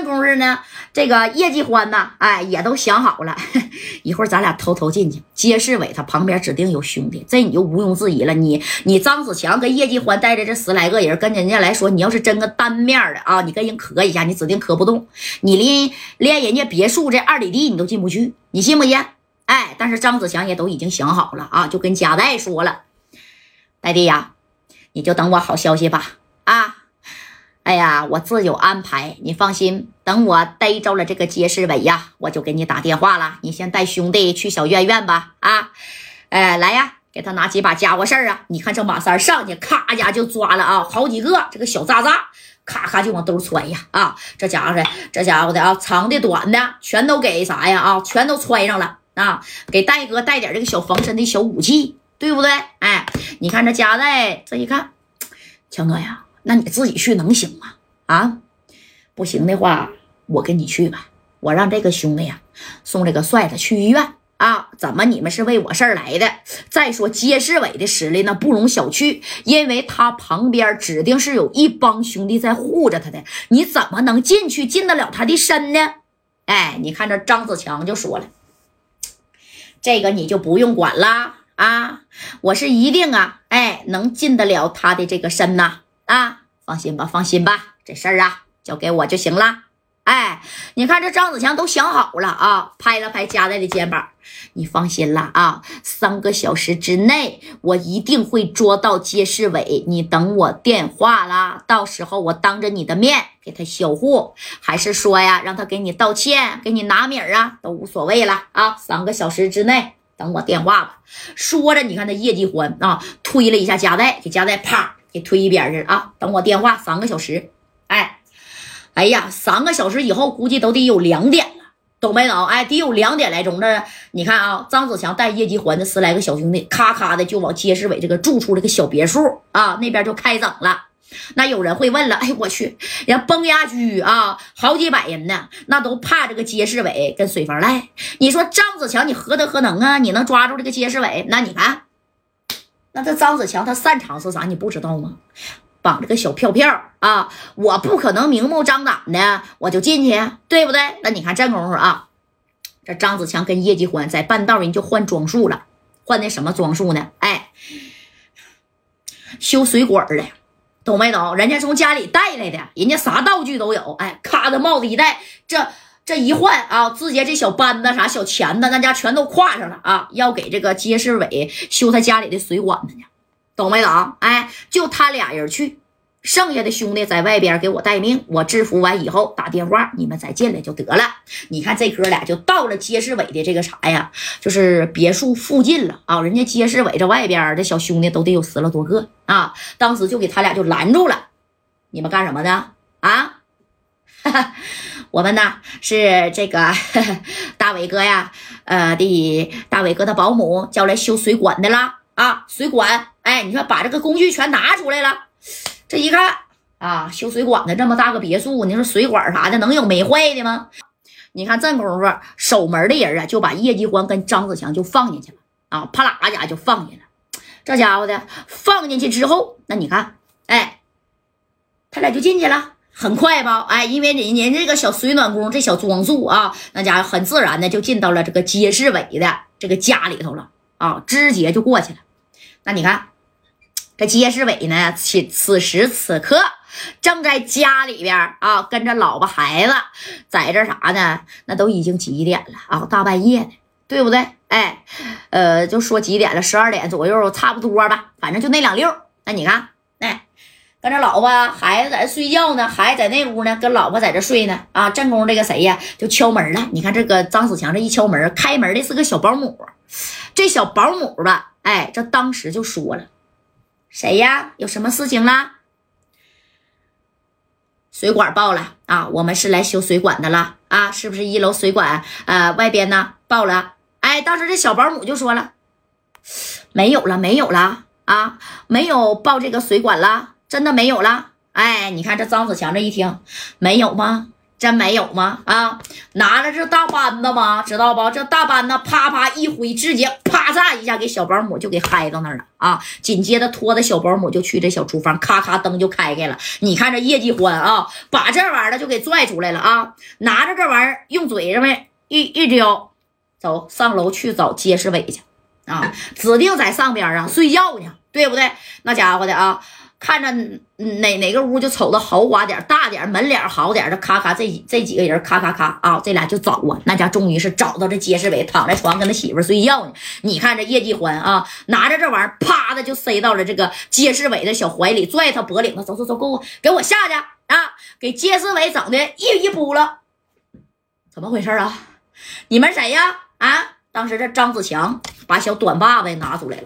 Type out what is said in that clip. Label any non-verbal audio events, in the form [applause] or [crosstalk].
正功夫呢，这个叶继欢呢，哎，也都想好了，[laughs] 一会儿咱俩偷偷进去。街市委他旁边指定有兄弟，这你就毋庸置疑了。你你张子强跟叶继欢带着这十来个人跟人家来说，你要是真个单面的啊，你跟人磕一下，你指定磕不动。你连连人家别墅这二里地你都进不去，你信不信？哎，但是张子强也都已经想好了啊，就跟贾代说了，大弟呀，你就等我好消息吧。啊，哎呀，我自有安排，你放心。等我逮着了这个街市委呀，我就给你打电话了。你先带兄弟去小院院吧。啊，哎，来呀，给他拿几把家伙事儿啊！你看这马三上去，咔家就抓了啊，好几个这个小渣渣，咔咔就往兜揣呀。啊，这家伙的，这家伙的啊，长的短的全都给啥呀？啊，全都揣上了啊！给戴哥带点这个小防身的小武器，对不对？哎，你看这夹带，这一看，[tsk] 强哥呀。那你自己去能行吗？啊，不行的话，我跟你去吧。我让这个兄弟呀送这个帅子去医院啊。怎么你们是为我事儿来的？再说街市委的实力那不容小觑，因为他旁边指定是有一帮兄弟在护着他的。你怎么能进去进得了他的身呢？哎，你看这张子强就说了，这个你就不用管了啊。我是一定啊，哎，能进得了他的这个身呐。啊放心吧，放心吧，这事儿啊交给我就行了。哎，你看这张子强都想好了啊，拍了拍佳代的肩膀，你放心了啊，三个小时之内我一定会捉到街市委，你等我电话啦，到时候我当着你的面给他销户，还是说呀让他给你道歉，给你拿米儿啊，都无所谓了啊，三个小时之内等我电话吧。说着，你看那叶继欢啊，推了一下佳代，给佳代啪。给推一边去啊！等我电话三个小时，哎，哎呀，三个小时以后估计都得有两点了，懂没懂？哎，得有两点来钟这，你看啊，张子强带叶继欢的十来个小兄弟，咔咔的就往街市委这个住处这个小别墅啊那边就开整了。那有人会问了，哎，我去，人崩牙驹啊，好几百人呢，那都怕这个街市委跟水房赖。你说张子强，你何德何能啊？你能抓住这个街市委？那你看。那这张子强他擅长是啥？你不知道吗？绑着个小票票啊！我不可能明目张胆的我就进去，对不对？那你看这功夫啊，这张子强跟叶继欢在半道人就换装束了，换的什么装束呢？哎，修水管的，懂没懂？人家从家里带来的，人家啥道具都有。哎，咔的帽子一戴，这。这一换啊，直接这小扳子啥小钳子，那家全都挎上了啊！要给这个街市委修他家里的水管子呢，懂没懂？哎，就他俩人去，剩下的兄弟在外边给我待命。我制服完以后打电话，你们再进来就得了。你看这哥俩就到了街市委的这个啥呀，就是别墅附近了啊！人家街市委这外边的小兄弟都得有十来多个啊！当时就给他俩就拦住了，你们干什么的啊？哈哈。我们呢是这个 [laughs] 大伟哥呀，呃的大伟哥的保姆叫来修水管的啦啊，水管，哎，你说把这个工具全拿出来了，这一看啊，修水管的这么大个别墅，你说水管啥的能有没坏的吗？你看这功夫守门的人啊，就把叶继欢跟张子强就放进去了啊，啪啦家就放进了，这家伙的放进去之后，那你看，哎，他俩就进去了。很快吧，哎，因为人人这个小水暖工，这小装束啊，那家伙很自然的就进到了这个街市委的这个家里头了啊，直接就过去了。那你看，这街市委呢，此此时此刻正在家里边啊，跟着老婆孩子在这啥呢？那都已经几点了啊？大半夜的，对不对？哎，呃，就说几点了，十二点左右，差不多吧，反正就那两溜。那你看，跟着老婆孩子在睡觉呢，孩子在那屋呢，跟老婆在这睡呢。啊，正宫这个谁呀，就敲门了。你看这个张子强这一敲门，开门的是个小保姆。这小保姆吧，哎，这当时就说了：“谁呀？有什么事情啦？”水管爆了啊！我们是来修水管的了啊！是不是一楼水管呃外边呢爆了？哎，当时这小保姆就说了：“没有了，没有了啊，没有爆这个水管了。”真的没有了，哎，你看这张子强这一听，没有吗？真没有吗？啊，拿着这大扳子吗？知道不？这大扳子啪啪一挥，直接啪嚓一下给小保姆就给嗨到那儿了啊！紧接着拖着小保姆就去这小厨房，咔咔灯就开开了。你看这叶继欢啊，把这玩意儿就给拽出来了啊，拿着这玩意儿用嘴上面一一叼，走上楼去找杰世伟去啊，指定在上边啊睡觉呢，对不对？那家伙的啊。看着哪哪个屋就瞅着豪华点、大点、门脸好点的，咔咔这这几个人，咔咔咔啊，这俩就找啊，那家终于是找到这杰世伟躺在床跟他媳妇睡觉呢。你看这叶继欢啊，拿着这玩意儿，啪的就塞到了这个杰世伟的小怀里，拽他脖领子，走走走，给我给我下去啊！给杰世伟整的一一扑了，怎么回事啊？你们谁呀？啊！当时这张子强把小短把子也拿出来了。